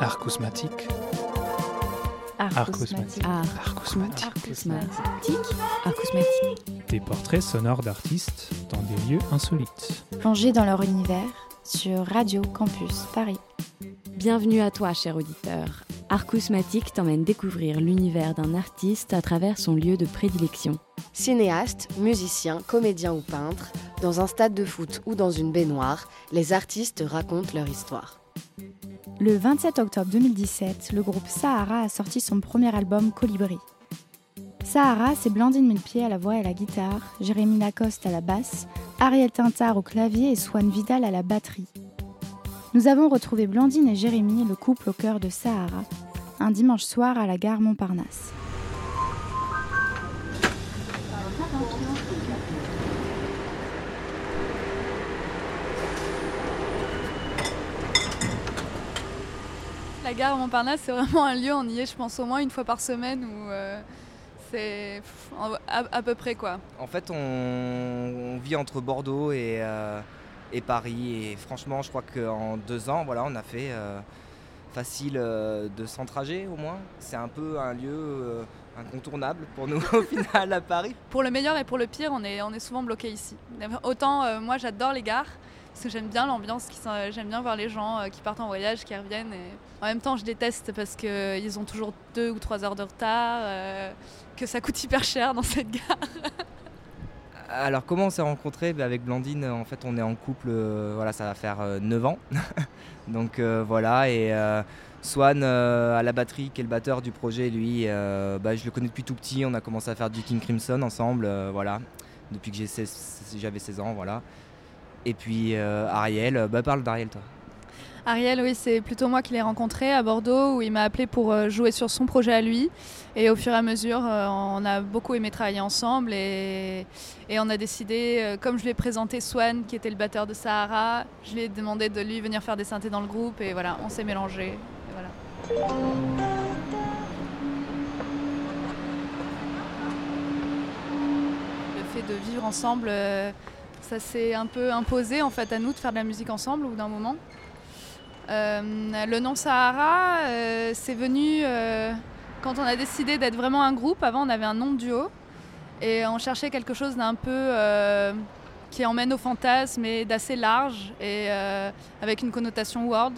Arcousmatique. Arcousmatique. Arcousmatique. Arcousmatique. Des portraits sonores d'artistes dans des lieux insolites. Plongés dans leur univers sur Radio Campus Paris. Bienvenue à toi, cher auditeur. Arcousmatique t'emmène découvrir l'univers d'un artiste à travers son lieu de prédilection. Cinéaste, musicien, comédien ou peintre, dans un stade de foot ou dans une baignoire, les artistes racontent leur histoire. Le 27 octobre 2017, le groupe Sahara a sorti son premier album Colibri. Sahara, c'est Blandine Mulpied à la voix et à la guitare, Jérémy Lacoste à la basse, Ariel Tintard au clavier et Swan Vidal à la batterie. Nous avons retrouvé Blandine et Jérémy, le couple au cœur de Sahara, un dimanche soir à la gare Montparnasse. La gare Montparnasse, c'est vraiment un lieu, on y est, je pense, au moins une fois par semaine où euh, c'est à, à peu près quoi. En fait, on, on vit entre Bordeaux et, euh, et Paris. Et franchement, je crois qu'en deux ans, voilà, on a fait euh, facile euh, 200 trajets au moins. C'est un peu un lieu euh, incontournable pour nous au final à Paris. Pour le meilleur et pour le pire, on est, on est souvent bloqué ici. Autant euh, moi j'adore les gares, parce que j'aime bien l'ambiance, j'aime bien voir les gens euh, qui partent en voyage, qui reviennent. En même temps, je déteste parce qu'ils ont toujours deux ou trois heures de retard, euh, que ça coûte hyper cher dans cette gare. Alors comment on s'est rencontrés? Ben, Avec Blandine, en fait, on est en couple, euh, voilà, ça va faire 9 ans. Donc euh, voilà, et euh, Swan euh, à la batterie, qui est le batteur du projet, lui, euh, bah, je le connais depuis tout petit. On a commencé à faire du King Crimson ensemble, euh, voilà, depuis que j'ai 16 j'avais 16 ans, voilà. Et puis euh, Ariel, euh, bah, parle d'Ariel toi. Ariel, oui, c'est plutôt moi qui l'ai rencontré à Bordeaux où il m'a appelé pour euh, jouer sur son projet à lui. Et au fur et à mesure, on a beaucoup aimé travailler ensemble et, on a décidé, comme je lui ai présenté Swan, qui était le batteur de Sahara, je lui ai demandé de lui venir faire des synthés dans le groupe et voilà, on s'est mélangés. voilà. Le fait de vivre ensemble, ça s'est un peu imposé en fait à nous de faire de la musique ensemble au bout d'un moment. Euh, le nom Sahara, euh, c'est venu euh, quand on a décidé d'être vraiment un groupe. Avant, on avait un nom de duo et on cherchait quelque chose d'un peu euh, qui emmène au fantasme et d'assez large et avec une connotation world.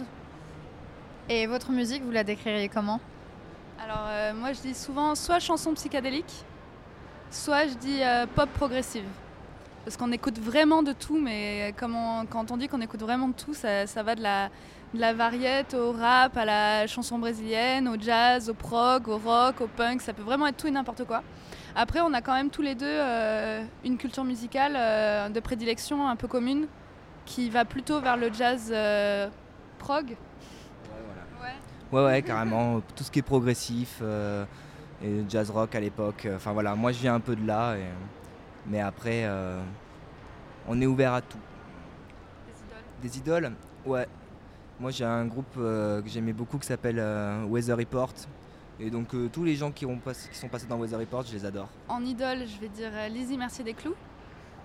Et votre musique, vous la décririez comment? Alors moi, je dis souvent soit chanson psychédélique, soit je dis pop progressive. Parce qu'on écoute vraiment de tout, mais comme on- quand on dit qu'on écoute vraiment de tout, ça, ça va de la, de la variette au rap, à la chanson brésilienne, au jazz, au prog, au rock, au punk, ça peut vraiment être tout et n'importe quoi. Après, on a quand même tous les deux euh, une culture musicale euh, de prédilection un peu commune, qui va plutôt vers le jazz euh, prog. Ouais. Ouais, ouais, carrément. Tout ce qui est progressif euh, et jazz rock à l'époque. Enfin voilà, moi je viens un peu de là. et- mais après, euh, on est ouvert à tout. Des idoles Ouais. Moi j'ai un groupe euh, que j'aimais beaucoup qui s'appelle euh, Weather Report. Et donc tous les gens qui, ont pass- qui sont passés dans Weather Report, je les adore. En idole, je vais dire Lizzie Mercier des Clous.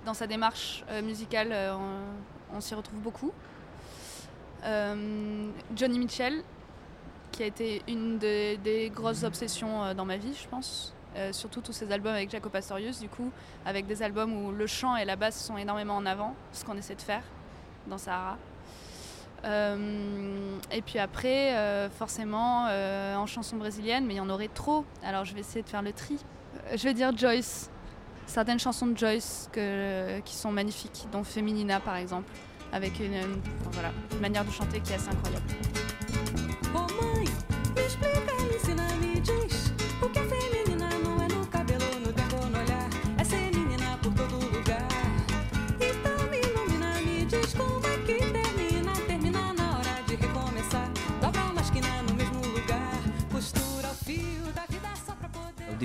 Dans sa démarche musicale, on, on s'y retrouve beaucoup. Johnny Mitchell, qui a été une de- des grosses obsessions dans ma vie, je pense. Euh, surtout tous ses albums avec Jaco Pastorius, du coup, avec des albums où le chant et la basse sont énormément en avant, ce qu'on essaie de faire dans Sahara. Euh, et puis après, euh, forcément, en chanson brésilienne, mais il y en aurait trop. Alors je vais essayer de faire le tri. Je vais dire Joyce. Certaines chansons de Joyce qui sont magnifiques, dont Feminina par exemple, avec une, une manière de chanter qui est assez incroyable.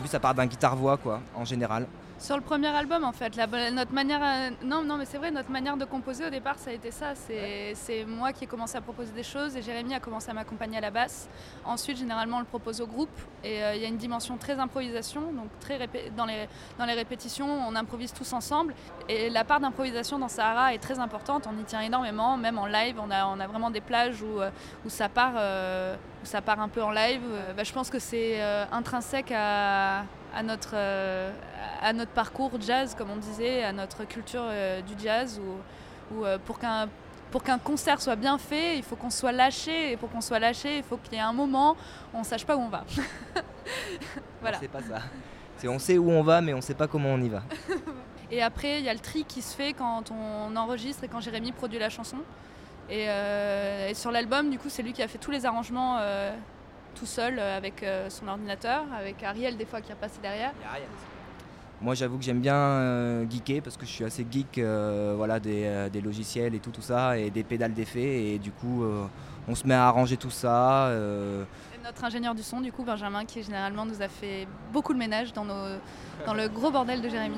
Ça part d'un guitare-voix quoi, en général. Sur le premier album, en fait, notre manière, euh, non, non, mais c'est vrai, notre manière de composer au départ, ça a été ça. C'est moi qui ai commencé à proposer des choses et Jérémy a commencé à m'accompagner à la basse. Ensuite, généralement, on le propose au groupe et euh, il y a une dimension très improvisation. Donc, très dans, les, dans les répétitions, on improvise tous ensemble. Et la part d'improvisation dans Sahara est très importante. On y tient énormément. Même en live, on a, on a vraiment des plages où, euh, où, ça, part, où ça part un peu en live. Euh, bah, je pense que c'est euh, intrinsèque à, à notre, euh, à notre parcours jazz, comme on disait, à notre culture du jazz, où, où, pour qu'un pour qu'un concert soit bien fait, il faut qu'on soit lâché, et pour qu'on soit lâché, il faut qu'il y ait un moment où on ne sache pas où on va. voilà. C'est pas ça. C'est on sait où on va, mais on sait pas comment on y va. Et après, il y a le tri qui se fait quand on enregistre et quand Jérémy produit la chanson. Et, euh, et sur l'album, du coup, c'est lui qui a fait tous les arrangements euh, tout seul euh, avec euh, son ordinateur, avec Ariel des fois qui a passé derrière. Moi, j'avoue que j'aime bien euh, geeker parce que je suis assez geek, euh, voilà, des, euh, des logiciels et tout, tout ça, et des pédales d'effets. Et du coup, euh, on se met à arranger tout ça. euh, Et notre ingénieur du son, du coup, Benjamin, qui généralement nous a fait beaucoup de ménage dans, nos, dans le gros bordel de Jérémy.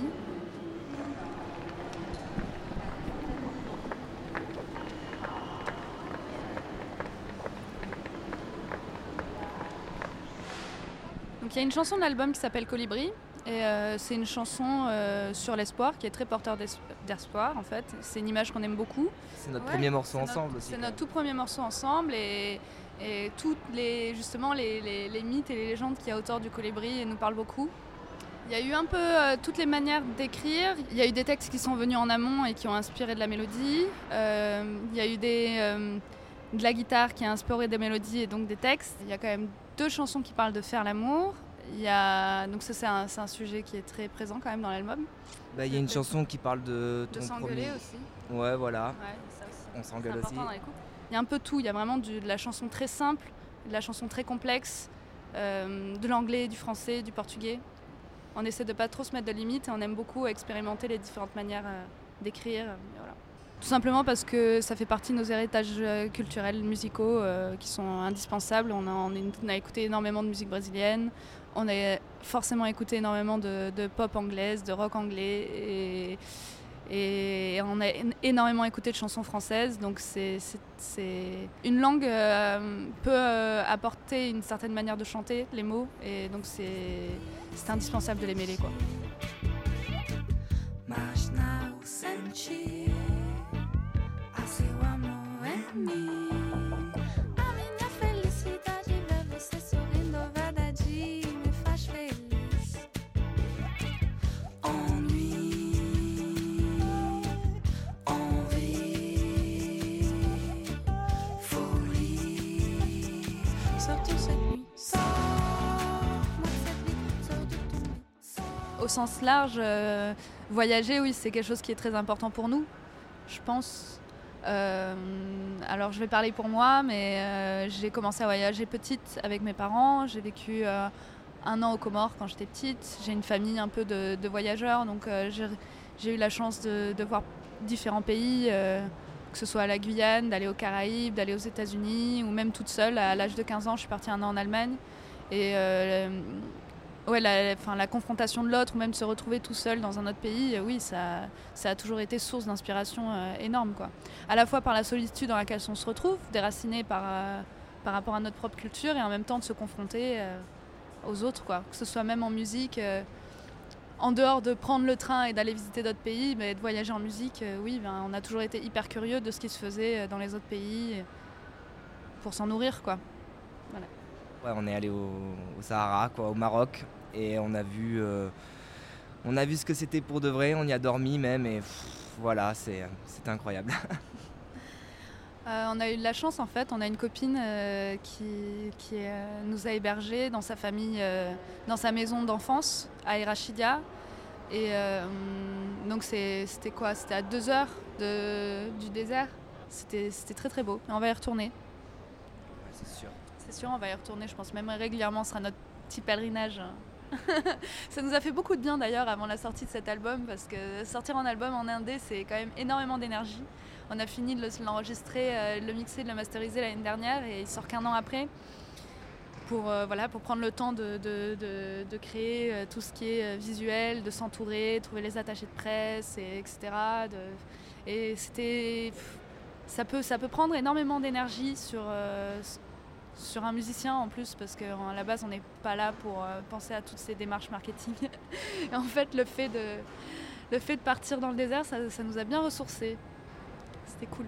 Donc il y a une chanson de l'album qui s'appelle Colibri. Et euh, c'est une chanson euh, sur l'espoir qui est très porteur d'es- d'espoir en fait. C'est une image qu'on aime beaucoup. c'est notre Ouais, premier morceau ensemble aussi. C'est notre tout premier morceau ensemble et, et toutes les, justement les, les- les mythes et les légendes qu'il y a autour du colibri nous parlent beaucoup. Il y a eu un peu euh, toutes les manières d'écrire. Il y a eu des textes qui sont venus en amont et qui ont inspiré de la mélodie. Euh, il y a eu des, euh, de la guitare qui a inspiré des mélodies et donc des textes. Il y a quand même deux chansons qui parlent de faire l'amour. Il y a, donc ça c'est un, sujet qui est très présent quand même dans l'album. Bah, Il y a une chanson qui parle de De ton s'engueuler premier. aussi. Ouais, voilà. Ouais, ça aussi. On s'engueule aussi. dans les. Il y a un peu tout. Il y a vraiment du- de la chanson très simple, de la chanson très complexe, euh, de l'anglais, du français, du portugais. On essaie de pas trop se mettre de limites et on aime beaucoup expérimenter les différentes manières euh, d'écrire. euh, voilà. Tout simplement parce que ça fait partie de nos héritages euh, culturels, musicaux, euh, qui sont indispensables. On a, écouté énormément de musique brésilienne. On a forcément écouté énormément de, pop anglaise, de rock anglais. Et, on a énormément écouté de chansons françaises, donc c'est une langue euh, peut apporter une certaine manière de chanter les mots, et donc c'est indispensable de les mêler quoi. Sens large, euh, voyager, oui, c'est quelque chose qui est très important pour nous, je pense. Euh, alors je vais parler pour moi, mais euh, j'ai commencé à voyager petite avec mes parents. J'ai vécu un an aux Comores quand j'étais petite. J'ai une famille un peu de, voyageurs, donc j'ai- eu la chance de, voir différents pays, que ce soit à la Guyane, d'aller aux Caraïbes, d'aller aux États-Unis, ou même toute seule. À l'âge de 15 ans, je suis partie un an en Allemagne. Et ouais, la, la confrontation de l'autre, ou même se retrouver tout seul dans un autre pays, euh, oui, ça, ça a toujours été source d'inspiration euh, énorme. Quoi. À la fois par la solitude dans laquelle on se retrouve, déraciné par, euh, par rapport à notre propre culture, et en même temps de se confronter aux autres, quoi. que ce soit même en musique. en dehors de prendre le train et d'aller visiter d'autres pays, mais de voyager en musique, oui, ben, on a toujours été hyper curieux de ce qui se faisait dans les autres pays pour s'en nourrir. quoi. Ouais, on est allé au, au Sahara, quoi, au Maroc, et on a vu, euh, on a vu ce que c'était pour de vrai. On y a dormi même, et pff, voilà, c'est, c'était incroyable. Euh, on a eu de la chance en fait, on a une copine euh, qui, qui, nous a hébergés dans sa famille, dans sa maison d'enfance à Erachidia. Et donc c'est- c'était quoi? C'était à deux heures de- du désert. C'était c'était très très beau. On va y retourner. c'est sûr. On va y retourner. Je pense même régulièrement, ce sera notre petit pèlerinage. Ça nous a fait beaucoup de bien d'ailleurs avant la sortie de cet album parce que sortir un album en indé, c'est quand même énormément d'énergie. On a fini de le- l'enregistrer, euh, le mixer, de le masteriser l'année dernière et il sort qu'un an après. pour, euh, voilà, pour prendre le temps de, de- de- créer euh, tout ce qui est visuel, de s'entourer, trouver les attachés de presse, et, etc. et c'était. Ça peut, ça peut prendre énormément d'énergie sur, euh, sur un musicien en plus, parce qu'à la base, on n'est pas là pour euh, penser à toutes ces démarches marketing. et en fait, le fait de, le fait de partir dans le désert, ça, ça nous a bien ressourcés. C'était cool.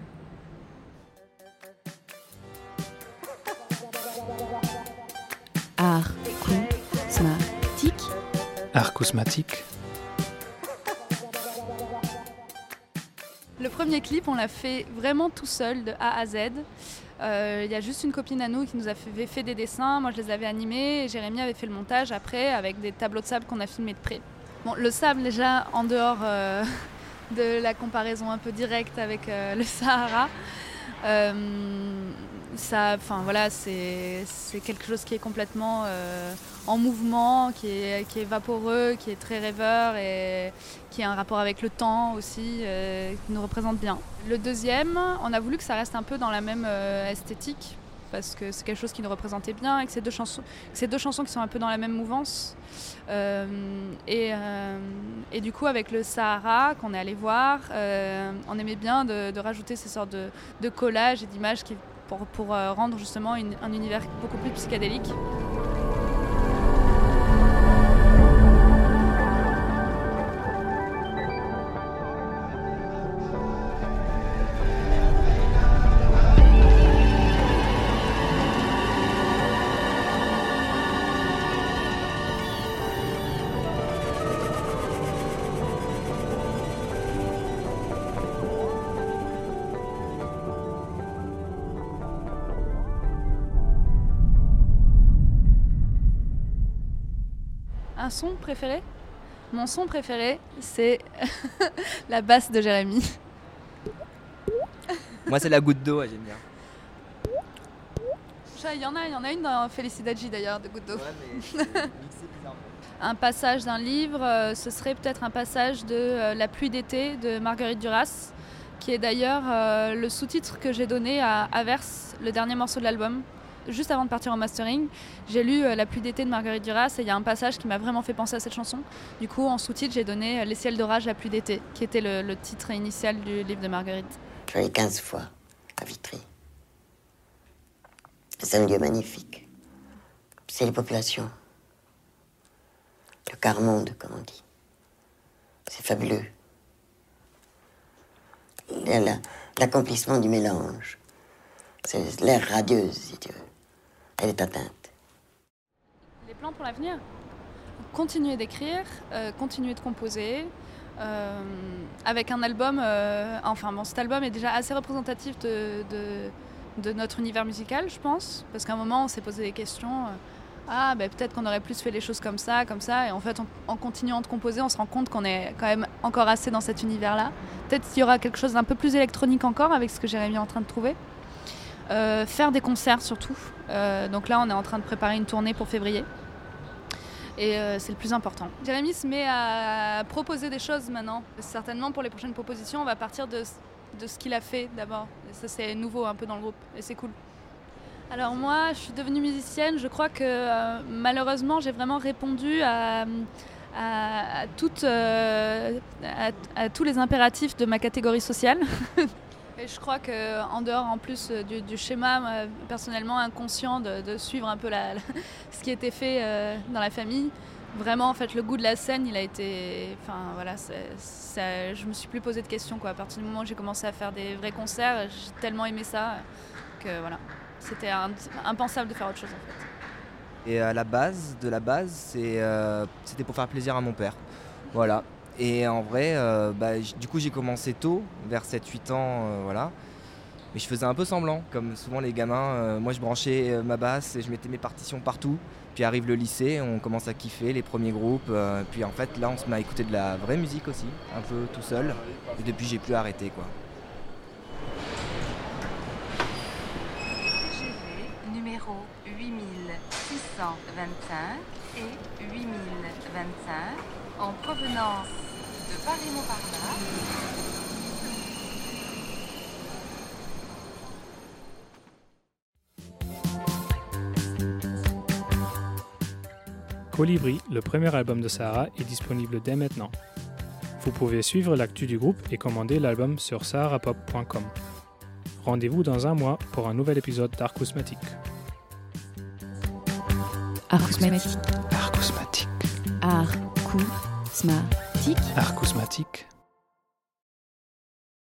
Art, cosmatique. Art cosmatique. Le premier clip, on l'a fait vraiment tout seul, de A à Z. Euh, Il y a juste une copine à nous qui nous a fait, des dessins. Moi, je les avais animés et Jérémy avait fait le montage après avec des tableaux de sable qu'on a filmés de près. Bon, le sable, déjà, en dehors euh, de la comparaison un peu directe avec euh, le Sahara, ça, enfin voilà, c'est quelque chose qui est complètement euh, en mouvement, qui est, vaporeux, qui est très rêveur et qui a un rapport avec le temps aussi, euh, qui nous représente bien. Le deuxième, on a voulu que ça reste un peu dans la même euh, esthétique, parce que c'est quelque chose qui nous représentait bien, et que c'est deux chansons, c'est deux chansons qui sont un peu dans la même mouvance. Et, du coup, avec le Sahara qu'on est allé voir, on aimait bien de, de rajouter ces sortes de, de collages et d'images qui, pour, euh, rendre justement un univers beaucoup plus psychédélique. Un son préféré? Mon son préféré, c'est la basse de Jérémy. Moi, c'est la goutte d'eau, j'aime bien. Il y en a, il y en a une dans Felicidade d'ailleurs, de Goutte d'eau. Ouais. Un passage d'un livre, euh, ce serait peut-être un passage de euh, La pluie d'été de Marguerite Duras, qui est d'ailleurs euh, le sous-titre que j'ai donné à Averse, le dernier morceau de l'album. Juste avant de partir en mastering, j'ai lu euh, La pluie d'été de Marguerite Duras et il y a un passage qui m'a vraiment fait penser à cette chanson. Du coup, en sous-titre, j'ai donné euh, Les ciels d'orage, la pluie d'été, qui était le, titre initial du livre de Marguerite. Je allé 15 fois à Vitry. C'est un lieu magnifique. C'est les populations. Le quart-monde, comme on dit. C'est fabuleux. L'accomplissement du mélange. C'est l'air radieuse, si tu veux. Elle est atteinte. Les plans pour l'avenir? Continuer d'écrire, euh, continuer de composer. euh, avec un album, euh, enfin bon, cet album est déjà assez représentatif de, notre univers musical, je pense, parce qu'à un moment on s'est posé des questions. ah, ben peut-être qu'on aurait plus fait les choses comme ça, comme ça, et en fait, en continuant de composer, on se rend compte qu'on est quand même encore assez dans cet univers-là. Peut-être qu'il y aura quelque chose d'un peu plus électronique encore avec ce que Jérémy est en train de trouver. Euh, faire des concerts surtout. Euh, donc là, on est en train de préparer une tournée pour février. Et euh, c'est le plus important. Jérémy se met à proposer des choses maintenant. Certainement pour les prochaines propositions, on va partir de, de ce qu'il a fait d'abord. Ça, c'est nouveau un peu dans le groupe et c'est cool. Alors moi, je suis devenue musicienne. Je crois que malheureusement, j'ai vraiment répondu à, toutes, à tous les impératifs de ma catégorie sociale. Et je crois qu'en dehors, en plus euh, du, schéma, moi, personnellement inconscient de, suivre un peu la, ce qui était fait euh, dans la famille, vraiment, en fait, le goût de la scène, il a été. Enfin, voilà, je me suis plus posé de questions, quoi. À partir du moment où j'ai commencé à faire des vrais concerts, j'ai tellement aimé ça que voilà, c'était impensable de faire autre chose, en fait. Et à la base, de la base, euh, c'était pour faire plaisir à mon père. Voilà. Et en vrai, euh, bah, du coup, j'ai commencé tôt, vers 7-8 ans, euh, voilà. Mais je faisais un peu semblant, comme souvent les gamins. euh, moi, je branchais ma basse et je mettais mes partitions partout. Puis arrive le lycée, on commence à kiffer les premiers groupes. puis en fait, là, on se met à écouter de la vraie musique aussi, un peu tout seul. Et depuis, j'ai plus arrêté, quoi. Numéro 8625 et 8025 en provenance de Paris-Montparnasse. Colibri, le premier album de Sahara, est disponible dès maintenant. Vous pouvez suivre l'actu du groupe et commander l'album sur saharapop.com. Rendez-vous dans un mois pour un nouvel épisode d'Arcousmatique. Arcousmatique. Arcousmatique. Arcousmatique. Arcousmatique.